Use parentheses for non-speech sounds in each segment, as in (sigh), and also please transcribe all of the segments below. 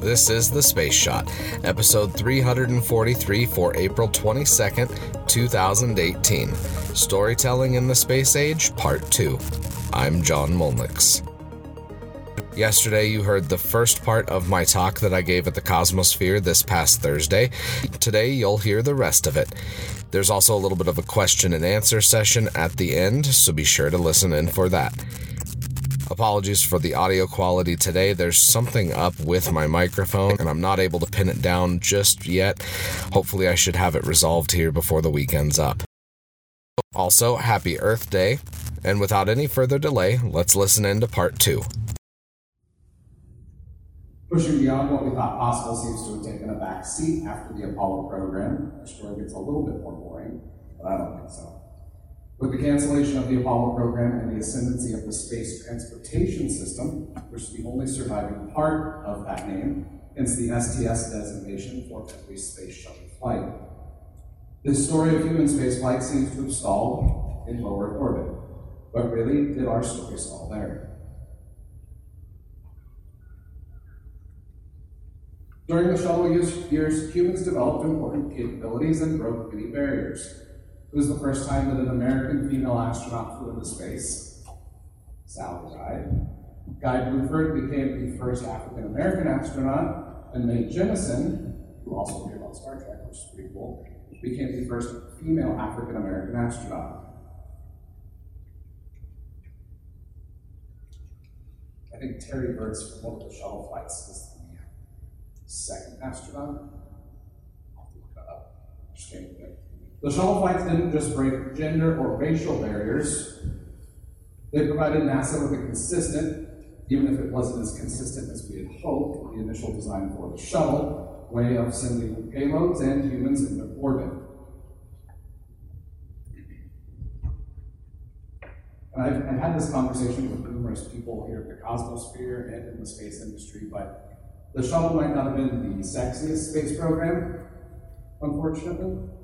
This is The Space Shot, episode 343 for April 22nd, 2018. Storytelling in the Space Age, Part 2. I'm John Mulnix. Yesterday, you heard the first part of my talk that I gave at the Cosmosphere this past Thursday. Today, you'll hear the rest of it. There's also a little bit of a question and answer session at the end, so be sure to listen in for that. Apologies for the audio quality today. There's something up with my microphone, and I'm not able to pin it down just yet. Hopefully, I should have it resolved here before the weekend's up. Also, happy Earth Day. And without any further delay, let's listen in to part two. Pushing beyond what we thought possible seems to have taken a back seat after the Apollo program. The story gets a little bit more boring, but I don't think so. The cancellation of the Apollo program and the ascendancy of the Space Transportation System, which is the only surviving part of that name, hence the STS designation for every space shuttle flight. This story of human spaceflight seems to have stalled in low Earth orbit. But really, did our story stall there? During the shuttle years, humans developed important capabilities and broke many barriers. It was the first time that an American female astronaut flew into space. Sally Ride. Guy Bluford became the first African American astronaut, and Mae Jemison, who also appeared on Star Trek, which is pretty cool, became the first female African American astronaut. I think Terry Virts from one of the shuttle flights is second astronaut. I'll look that up. Just came there. The shuttle flights didn't just break gender or racial barriers. They provided NASA with a consistent, even if it wasn't as consistent as we had hoped, the initial design for the shuttle, way of sending payloads and humans into orbit. And I've, I've had this conversation with numerous people here at the Cosmosphere and in the space industry, but the shuttle might not have been the sexiest space program, unfortunately.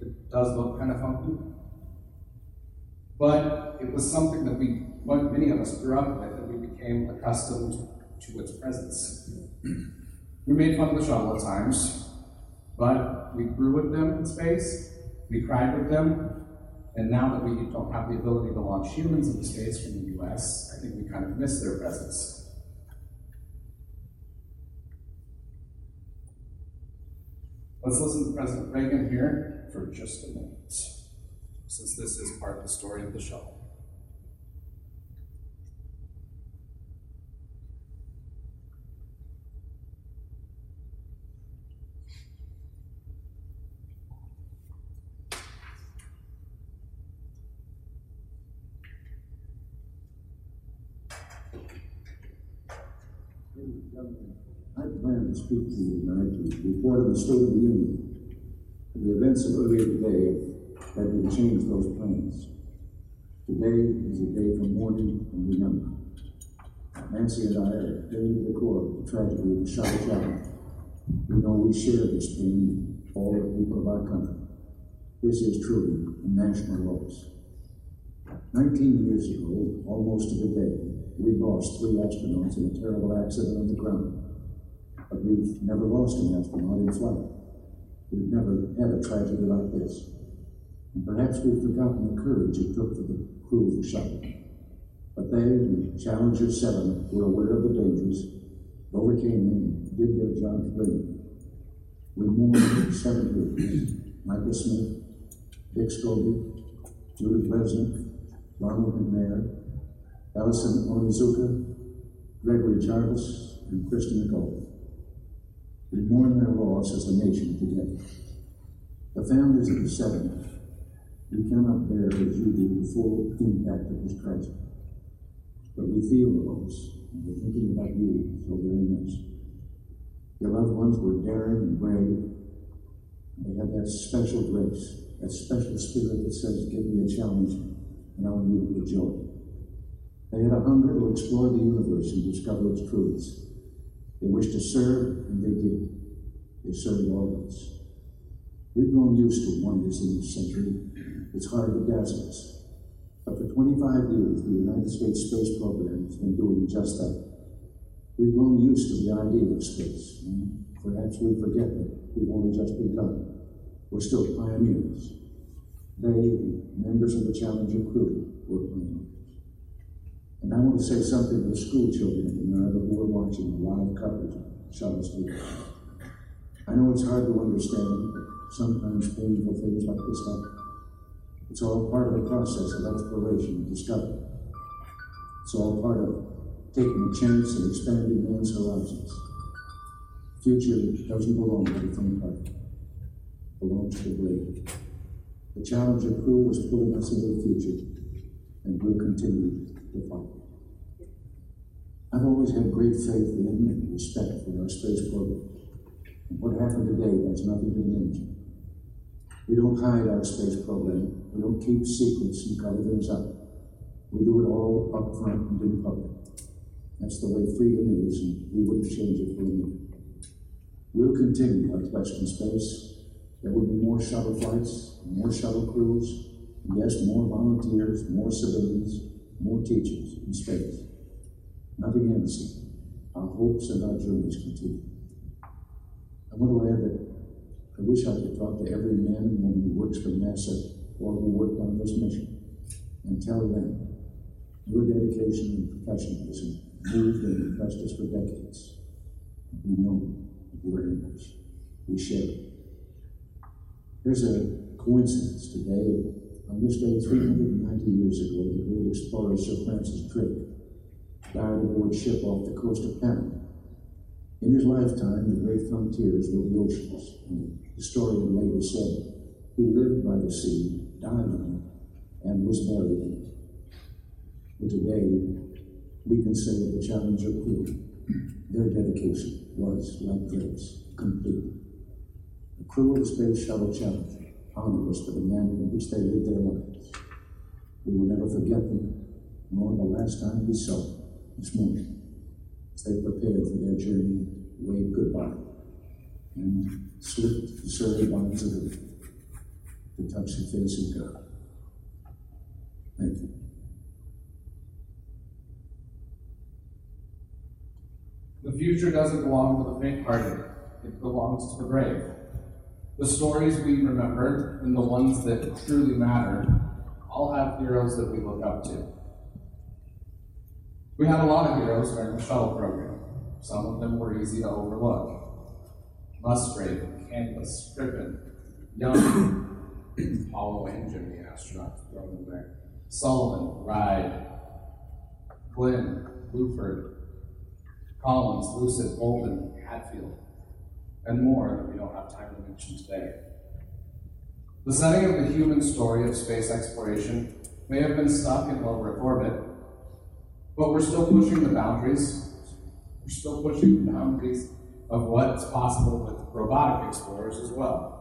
It does look kind of funky. But it was something that we, many of us grew up with, and we became accustomed to its presence. we made fun of the shuttle at times, but we grew with them in space, we cried with them, and now that we don't have the ability to launch humans into space from the US, I think we kind of miss their presence. Let's listen to President Reagan here for just a moment, since this is part of the story of the shuttle. I plan to speak to you tonight to report the State of the Union. The events of earlier today have to change those plans. Today is a day for mourning and remembering. Nancy and I are pained to the core of the tragedy of the Challenger. We know we share this pain all the people of our country. This is truly a national loss. 19 years ago, almost to the day, we lost three astronauts in a terrible accident on the ground but we've never lost an astronaut in flight. We've never had a tragedy like this. And perhaps we've forgotten the courage it took for the crew the shuttle. But they, the Challenger 7, were aware of the dangers, overcame them, did their job brilliantly. We mourn seven heroes Michael Smith, Dick Scobee, Judith Resnik, Ronald McNair, Ellison Onizuka, Gregory Jarvis, and Christa McAuliffe. We mourn their loss as a nation together. The families of the seven, we cannot bear as you do the full impact of this tragedy. But we feel the loss, and we're thinking about you so very much. Your loved ones were daring and brave. They had that special grace, that special spirit that says, Give me a challenge, and I'll meet it with joy. They had a hunger to explore the universe and discover its truths. They wished to serve, and they did. They served all of us. We've grown used to wonders in this century. It's hard to dazzle us. But for 25 years, the United States Space Program has been doing just that. We've grown used to the idea of space. And perhaps we forget that we've only just begun. We're still pioneers. They, members of the Challenger crew, were pioneers. And I want to say something to the school children in America who are watching the live coverage of Shuttle School. I know it's hard to understand, sometimes painful things like this happen. It's all part of the process of exploration and discovery. It's all part of taking a chance and expanding man's horizons. Future doesn't belong to the faint part. It belongs to the brave. The Challenger crew was pulling us into the future, and will continue to follow. I've always had great faith in and respect for our space program. And what happened today has nothing to diminish it. We don't hide our space program. We don't keep secrets and cover things up. We do it all up front and in public. That's the way freedom is, and we wouldn't change it for a minute. We'll continue our quest in space. There will be more shuttle flights, more shuttle crews, and yes, more volunteers, more civilians, more teachers in space. Nothing ends. Our hopes and our journeys continue. I want to add that I wish I could talk to every man and woman who works for NASA or who worked on this mission and tell them your dedication and professionalism moved and impressed us for decades. We know that you are in us. We share it. There's a coincidence today. On this day, 390 years ago, the great explorer Sir Francis Drake died aboard ship off the coast of Panama. In his lifetime, the great frontiers were the oceans. And the historian later said, he lived by the sea, died on it, and was buried in it. But today, we of the Challenger crew, their dedication was, like Drake's, complete. The crew of the Space Shuttle Challenger honored us for the manner in which they lived their lives. We will never forget them, nor the last time we saw them this morning as they prepared for their journey, waved goodbye, and slipped the surly bonds of earth to touch the face of God. Thank you. The future doesn't belong to the faint-hearted. It belongs to the brave. The stories we remember and the ones that truly matter all have heroes that we look up to. We had a lot of heroes during the shuttle program. Some of them were easy to overlook. Musgrave, Candace, Crippen, Young, (coughs) Apollo and Gemini astronauts thrown in there. Sullivan, Ride, Glenn, Bluford, Collins, Lucid, Bolden, Hadfield, and more that we don't have time to mention today. The setting of the human story of space exploration may have been stuck in low Earth orbit, but we're still pushing the boundaries. We're still pushing the boundaries of what's possible with robotic explorers as well.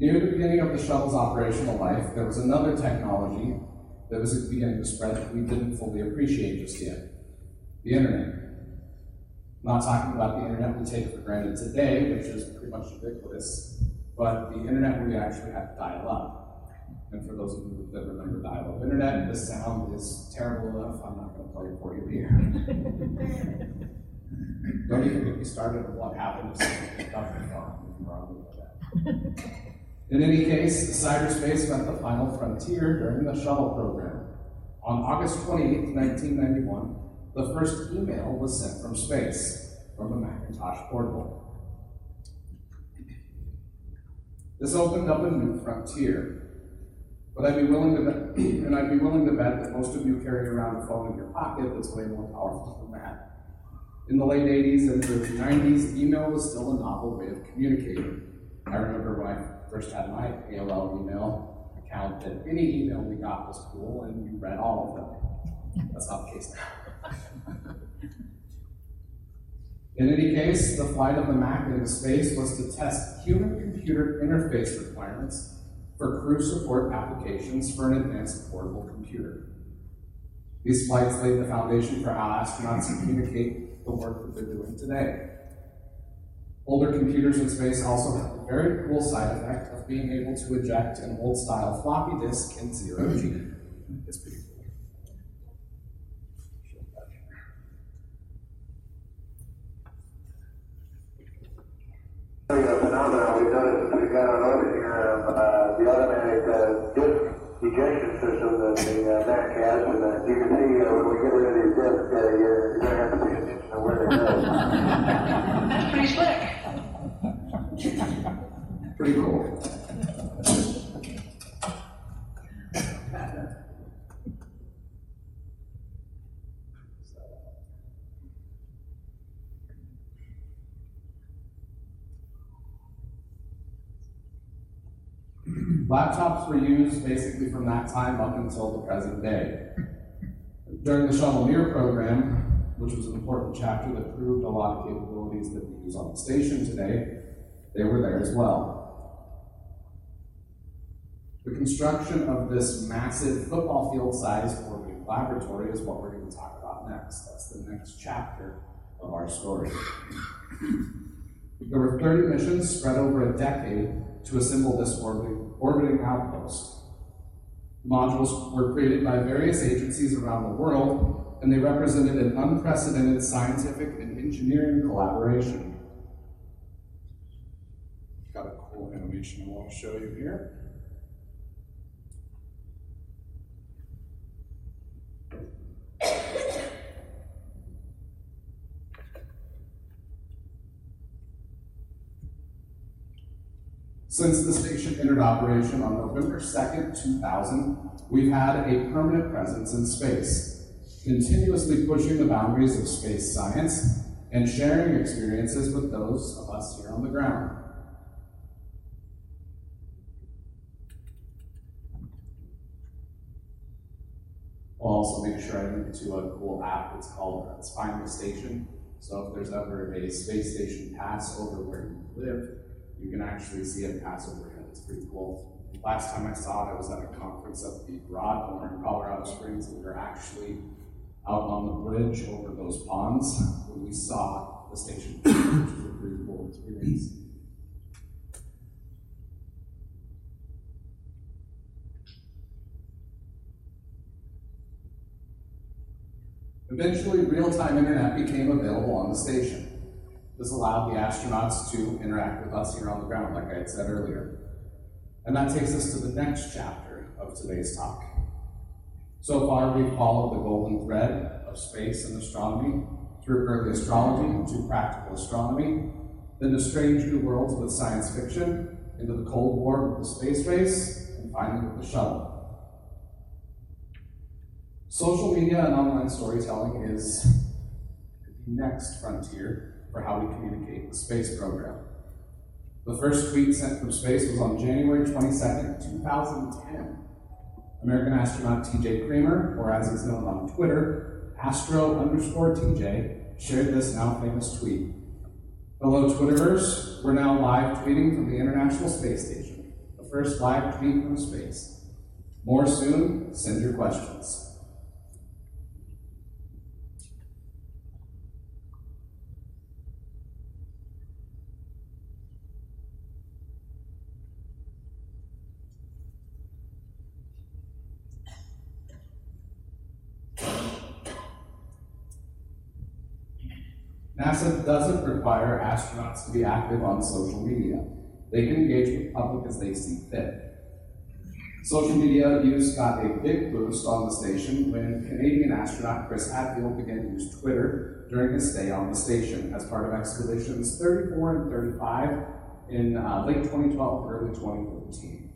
Near the beginning of the shuttle's operational life, there was another technology that was beginning to spread that we didn't fully appreciate just yet the internet. I'm not talking about the internet we take for granted today, which is pretty much ubiquitous, but the internet we actually had to dial up. And for those of you that remember dial up internet, the sound is terrible enough, I'm not going to play it for you here. (laughs) Don't even get me started on what happened if something picked up your (laughs) In any case, cyberspace met the final frontier during the shuttle program. On August 28, 1991, the first email was sent from space, from a Macintosh portable. This opened up a new frontier. But I'd be willing to bet, (clears throat) and I'd be willing to bet that most of you carry around a phone in your pocket that's way more powerful than that. In the late 80s and early 90s, email was still a novel way of communicating. I remember when I first had my AOL email account that any email we got was cool and you read all of them. That's not the case now. In any case, the flight of the Mac into space was to test human computer interface requirements for crew support applications for an advanced portable computer. These flights laid the foundation for how astronauts communicate the work that they're doing today. Older computers in space also very cool side effect of being able to eject an old style floppy disk in zero G. It's pretty cool. we've noticed since we got on orbit of the automatic disk ejection system that the uh, Mac has, and uh, you can see uh, when we get rid of these disks, uh, you're, you're going to have to pay attention to where they go. That's pretty slick. Pretty cool. Laptops were used basically from that time up until the present day. During the Mir program, which was an important chapter that proved a lot of capabilities that we use on the station today, they were there as well. The construction of this massive football field sized orbiting laboratory is what we're going to talk about next. That's the next chapter of our story. There were 30 missions spread over a decade to assemble this orbiting, orbiting outpost. Modules were created by various agencies around the world, and they represented an unprecedented scientific and engineering collaboration. Got a cool animation I want to show you here. Since the station entered operation on November 2nd, 2000, we've had a permanent presence in space, continuously pushing the boundaries of space science and sharing experiences with those of us here on the ground. I'll also make sure I link to a cool app that's called Find the Station. So if there's ever a space station pass over where you live, you can actually see it pass overhead. It's pretty cool. Last time I saw it, I was at a conference at the Broadmoor in Colorado Springs, and we were actually out on the bridge over those ponds when we saw the station, which was a pretty cool experience. Eventually, real-time internet became available on the station. This allowed the astronauts to interact with us here on the ground, like I had said earlier. And that takes us to the next chapter of today's talk. So far, we've followed the golden thread of space and astronomy through early astrology to practical astronomy, then to strange new worlds with science fiction, into the Cold War with the space race, and finally with the shuttle. Social media and online storytelling is the next frontier for how we communicate the space program. The first tweet sent from space was on January 22nd, 2010. American astronaut TJ Creamer, or as he's known on Twitter, Astro underscore TJ, shared this now famous tweet. Hello, Twitterverse. We're now live tweeting from the International Space Station. The first live tweet from space. More soon, send your questions. NASA doesn't require astronauts to be active on social media. They can engage with the public as they see fit. Social media use got a big boost on the station when Canadian astronaut Chris Hadfield began to use Twitter during his stay on the station as part of expeditions 34 and 35 in uh, late 2012, early 2013.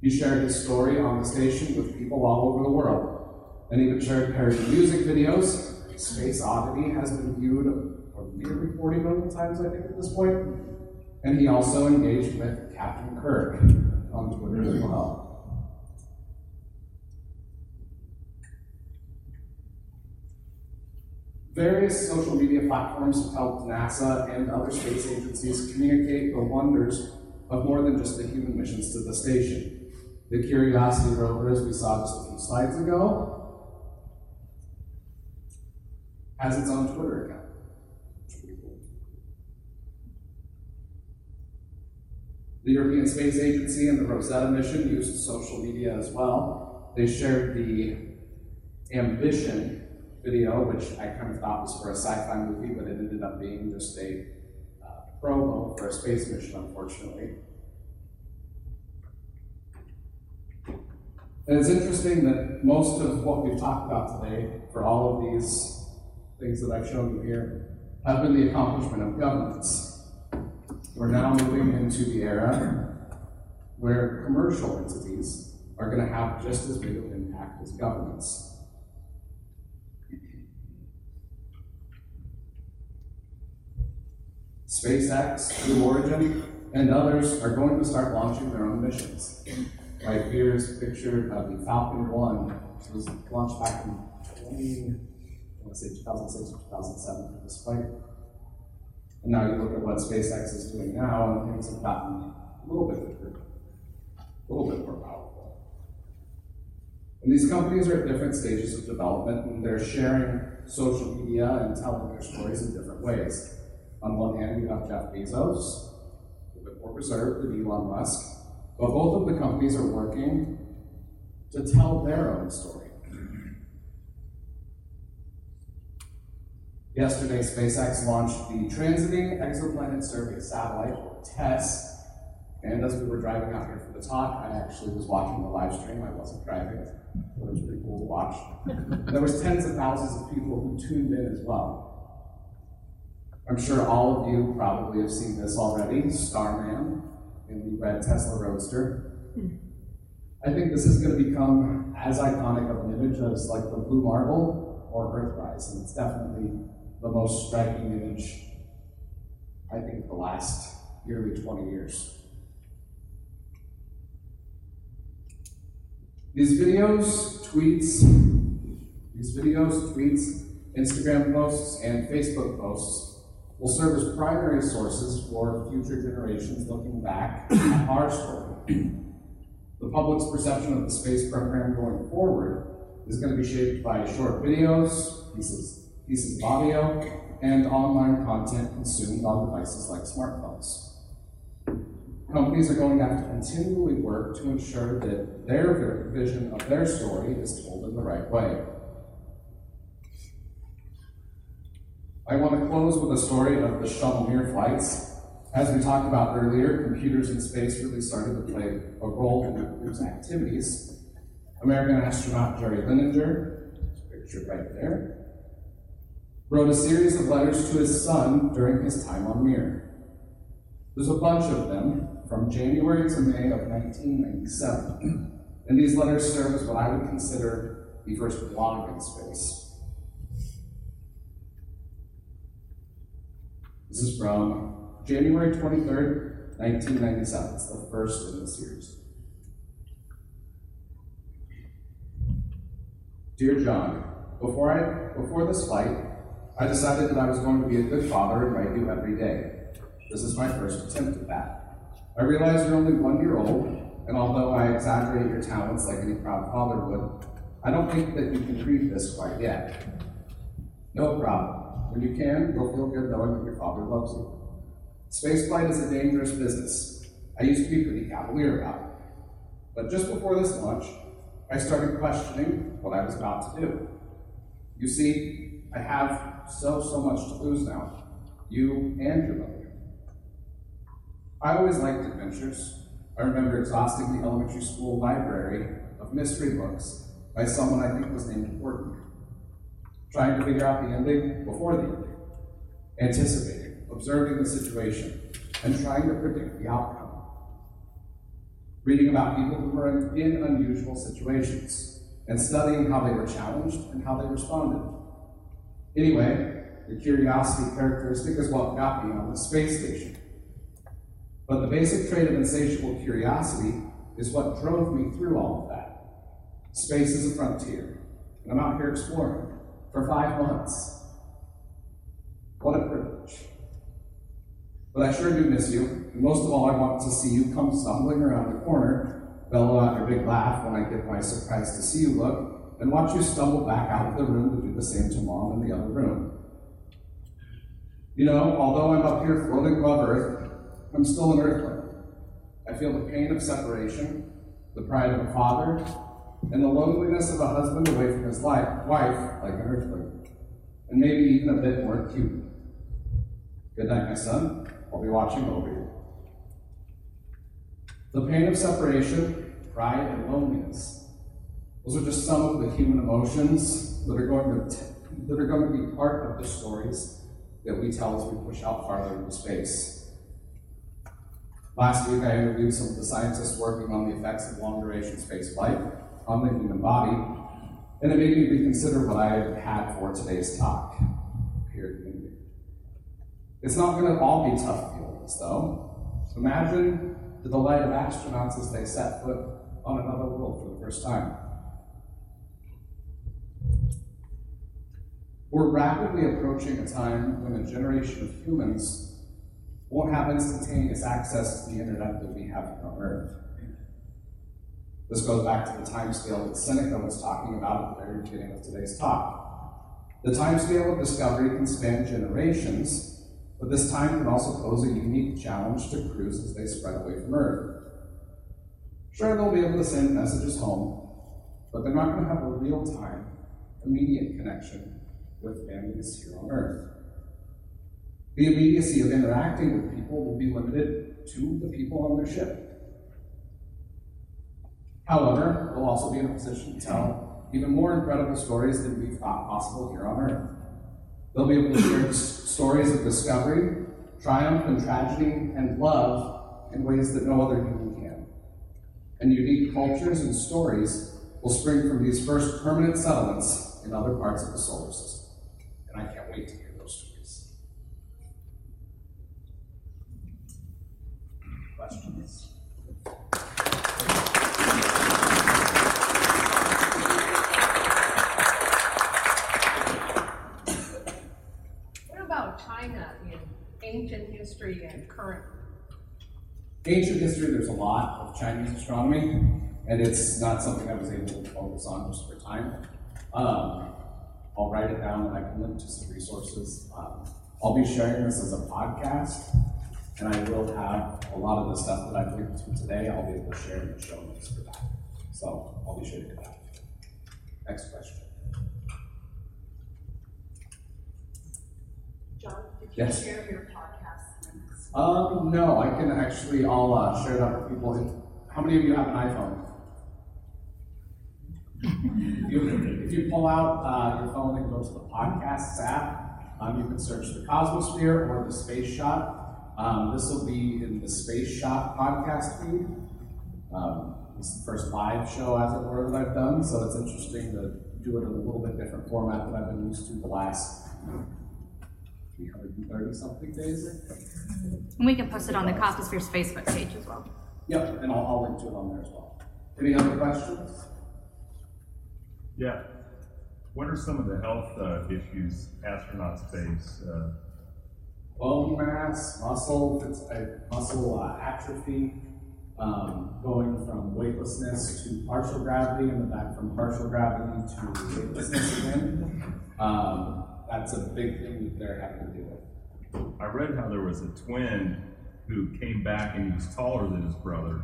He shared his story on the station with people all over the world, and even shared parody music videos Space Oddity has been viewed nearly 40 million times, I think, at this point. And he also engaged with Captain Kirk on Twitter as well. Various social media platforms have helped NASA and other space agencies communicate the wonders of more than just the human missions to the station. The Curiosity rover, as we saw just a few slides ago, has its own Twitter account. The European Space Agency and the Rosetta mission used social media as well. They shared the Ambition video, which I kind of thought was for a sci-fi movie, but it ended up being just a uh, promo for a space mission, unfortunately. And it's interesting that most of what we've talked about today, for all of these things that I've shown you here, have been the accomplishment of governments. We're now moving into the era where commercial entities are going to have just as big of an impact as governments. SpaceX, Blue Origin, and others are going to start launching their own missions. Right here is a picture of the Falcon 1, which was launched back in 20, To say 2006 or 2007 for this flight. And now you look at what SpaceX is doing now, and things have gotten a little bit bigger, a little bit more powerful. And these companies are at different stages of development, and they're sharing social media and telling their stories in different ways. On one hand, you have Jeff Bezos, a bit more reserved than Elon Musk, but both of the companies are working to tell their own story. Yesterday, SpaceX launched the Transiting Exoplanet Survey Satellite, or TESS, and as we were driving out here for the talk, I actually was watching the live stream. I wasn't driving, but it was pretty cool to watch. (laughs) there was tens of thousands of people who tuned in as well. I'm sure all of you probably have seen this already, Starman in the red Tesla Roadster. Hmm. I think this is going to become as iconic of an image as like the Blue Marble or Earthrise, and it's definitely the most striking image, I think, the last nearly 20 years. These videos, tweets, these videos, tweets, Instagram posts, and Facebook posts will serve as primary sources for future generations looking back at our story. The public's perception of the space program going forward is going to be shaped by short videos, pieces, pieces of audio, and online content consumed on devices like smartphones. Companies are going to have to continually work to ensure that their vision of their story is told in the right way. I want to close with a story of the shuttle Mir flights. As we talked about earlier, computers in space really started to play a role in crew's activities. American astronaut Jerry Linenger, pictured right there, wrote a series of letters to his son during his time on Mir. There's a bunch of them from January to May of 1997, and these letters serve as what I would consider the first blog in space. This is from January 23rd, 1997. It's the first in the series. Dear John, before I before this flight, I decided that I was going to be a good father and write you every day. This is my first attempt at that. I realize you're only one year old, and although I exaggerate your talents like any proud father would, I don't think that you can read this quite yet. No problem. When you can, you'll feel good knowing that your father loves you. Spaceflight is a dangerous business. I used to be pretty cavalier about it. But just before this launch, I started questioning what I was about to do. You see, I have so, so much to lose now. You and your mother. I always liked adventures. I remember exhausting the elementary school library of mystery books by someone I think was named Gordon trying to figure out the ending before the ending, anticipating, observing the situation, and trying to predict the outcome. Reading about people who were in unusual situations, and studying how they were challenged and how they responded. Anyway, the curiosity characteristic is what got me on the space station. But the basic trait of insatiable curiosity is what drove me through all of that. Space is a frontier, and I'm out here exploring for five months. What a privilege. But I sure do miss you, and most of all, I want to see you come stumbling around the corner, bellow out your big laugh when I give my surprise to see you look, and watch you stumble back out of the room to do the same to mom in the other room. You know, although I'm up here floating above Earth, I'm still an Earthling. I feel the pain of separation, the pride of a father, and the loneliness of a husband away from his life, wife, like an earthling, and maybe even a bit more acute. Good night, my son. I'll be watching over you. The pain of separation, pride, and loneliness. Those are just some of the human emotions that are going to that are going to be part of the stories that we tell as we push out farther into space. Last week, I interviewed some of the scientists working on the effects of long duration space flight on the human body, and it made me reconsider what I had for today's talk. It's not going to all be tough feelings, though. Imagine the delight of astronauts as they set foot on another world for the first time. We're rapidly approaching a time when a generation of humans won't have instantaneous access to the internet that we have on Earth. This goes back to the time scale that Seneca was talking about at the very beginning of today's talk. The time scale of discovery can span generations, but this time can also pose a unique challenge to crews as they spread away from Earth. Sure, they'll be able to send messages home, but they're not going to have a real time, immediate connection with families here on Earth. The immediacy of interacting with people will be limited to the people on their ship. However, they'll also be in a position to tell even more incredible stories than we thought possible here on Earth. They'll be able to share stories of discovery, triumph, and tragedy, and love in ways that no other human can. And unique cultures and stories will spring from these first permanent settlements in other parts of the solar system. To hear those stories. Questions? What about China in ancient history and current? Ancient history, there's a lot of Chinese astronomy, and it's not something I was able to focus on just for time. Um, I'll write it down and I can link to some resources. Um, I'll be sharing this as a podcast, and I will have a lot of the stuff that I've linked to today, I'll be able to share in the show notes for that. So I'll be sure to do that. Next question. John, did you Yes. share your podcast links? Um, no, I can actually, I'll uh, share that with people. How many of you have an iPhone? If you, if you pull out uh, your phone and go to the podcasts app, um, you can search the Cosmosphere or the Space Shot. Um, this will be in the Space Shot podcast feed. Um, it's the first live show, as it were, that I've done, so it's interesting to do it in a little bit different format than I've been used to the last 330 something days. And we can post it on the Cosmosphere's Facebook page as well. Yep, and I'll, I'll link to it on there as well. Any other questions? Yeah. What are some of the health uh, issues astronauts face? Uh, Bone mass, muscle, it's a muscle uh, atrophy, um, going from weightlessness to partial gravity, and then back from partial gravity to weightlessness again. Um, that's a big thing that they're having to deal with. I read how there was a twin who came back and he was taller than his brother,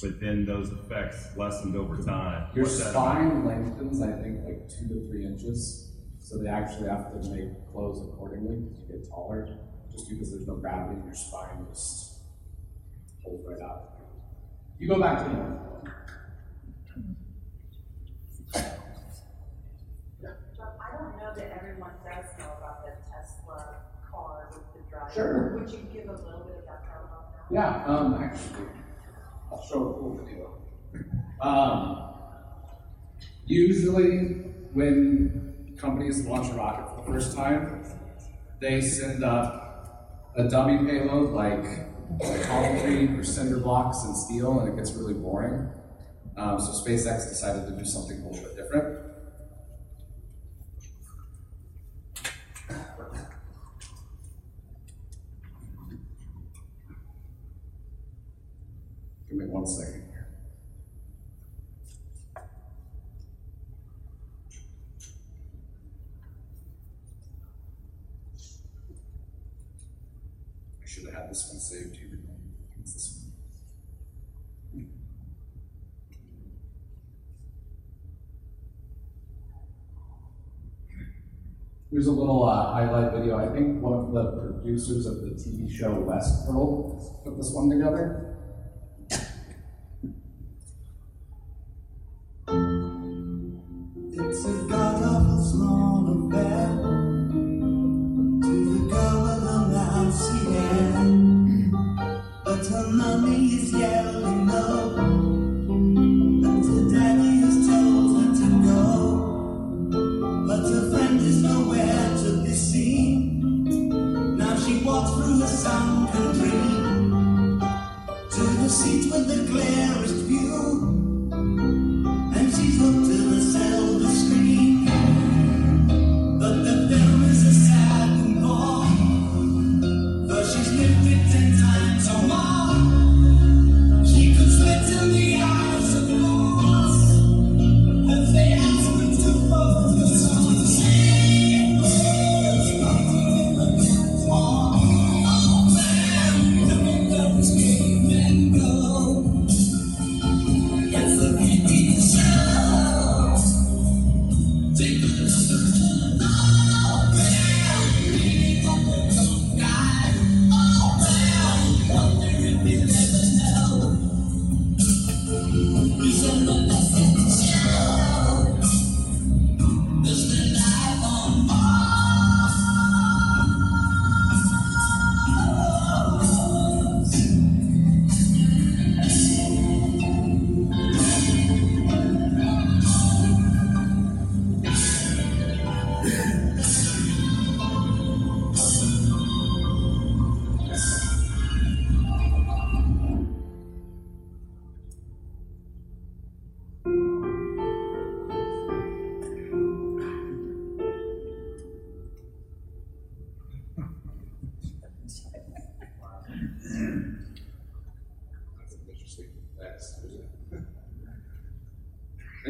but then those effects lessened over time. Your What's about? spine lengthens, I think, like two to three inches, so they actually have to make clothes accordingly to get taller, just because there's no gravity in your spine, just holds right out. You go back to normal. John, I don't know that everyone does know about the Tesla car with the driver. Sure. Would you give a little bit of background on that? Yeah, um, actually, I'll show a cool video. Um, usually, when companies launch a rocket for the first time, they send up a dummy payload like concrete or cinder blocks and steel, and it gets really boring. Um, so SpaceX decided to do something a little bit different. Give me one second here. I should have had this one saved here. It's this one. Here's a little uh, highlight video. I think one of the producers of the TV show Westworld put this one together. The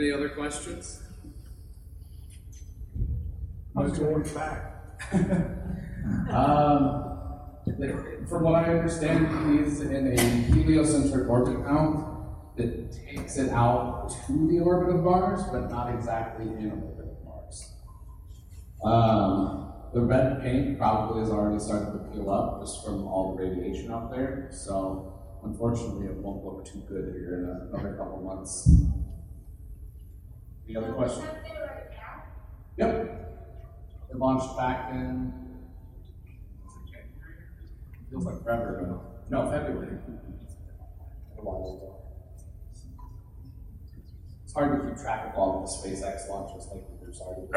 Any other questions? George back? (laughs) Um, like, from what I understand, he's in a heliocentric orbit now that takes it out to the orbit of Mars, but not exactly in orbit of Mars. Um, the red paint probably has already started to peel up just from all the radiation out there, so unfortunately, it won't look too good here in another couple months. Any other questions? Yep. It launched back in feels like forever ago. No, February. A while ago. It's hard to keep track of all of the SpaceX launches. Like there's already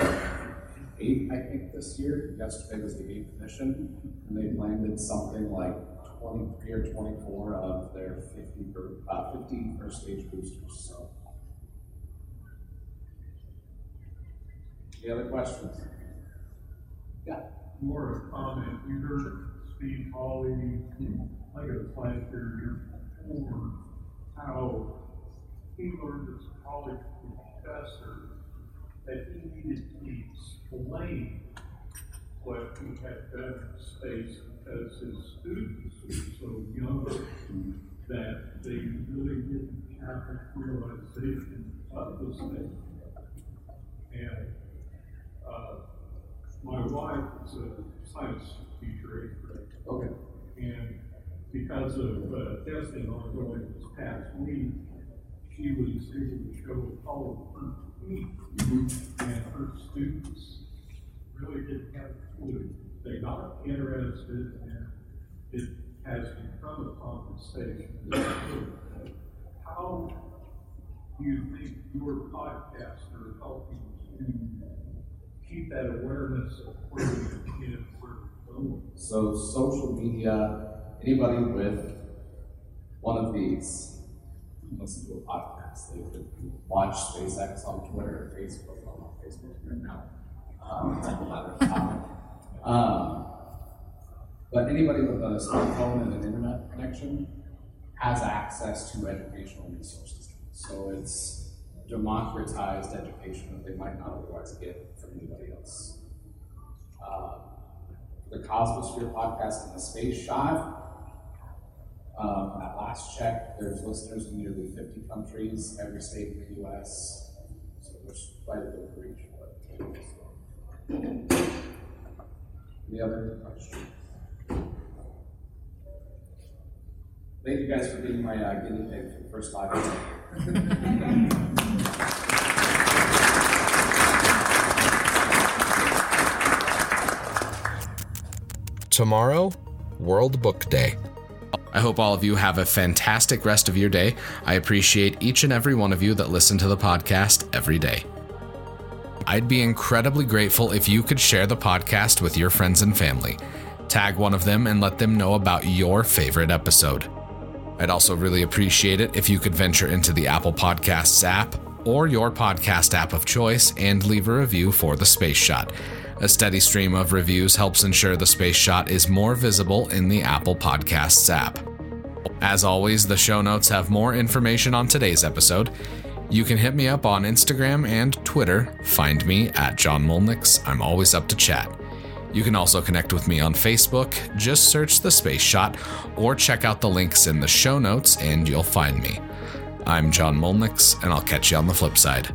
eight, I think, this year. Yesterday was the eighth mission, and they've landed something like 23 or 24 of their 50 per, uh, 50 first stage boosters. So. Any other questions? Yeah. more of a comment, we heard Steve Hawley, I guess last year, year before, how he learned as a college professor that he needed to explain what he had done in space because his students were so young that they really didn't have a realization of the space. And, uh, my wife is a science teacher, eighth grade. Okay. And because of uh, testing ongoing this past week, she was able to show Apollo thirteen. And her students really didn't have a clue. They got interested and it has become a conversation. How do you think your podcasts are helping to keep that awareness of where we can, where we're going? So social media, anybody with one of these listen to a podcast. They could watch SpaceX on Twitter or Facebook. Well, not Facebook right now. Um. Um, but anybody with a smartphone and an internet connection has access to educational resources. So it's democratized education that they might not otherwise get from anybody else. Uh, the Cosmosphere podcast and the Space Shot. Um, at last check, there's listeners in nearly 50 countries, every state in the US. So there's quite a bit of reach. But, Any other questions? Thank you guys for being my uh, guinea pig for the first five (laughs) Tomorrow, World Book Day. I hope all of you have a fantastic rest of your day. I appreciate each and every one of you that listen to the podcast every day. I'd be incredibly grateful if you could share the podcast with your friends and family. Tag one of them and let them know about your favorite episode. I'd also really appreciate it if you could venture into the Apple Podcasts app or your podcast app of choice and leave a review for the Space Shot. A steady stream of reviews helps ensure the Space Shot is more visible in the Apple Podcasts app. As always, the show notes have more information on today's episode. You can hit me up on Instagram and Twitter. Find me at John Mulnix. I'm always up to chat. You can also connect with me on Facebook. Just search the Space Shot or check out the links in the show notes and you'll find me. I'm John Mulnix, and I'll catch you on the flip side.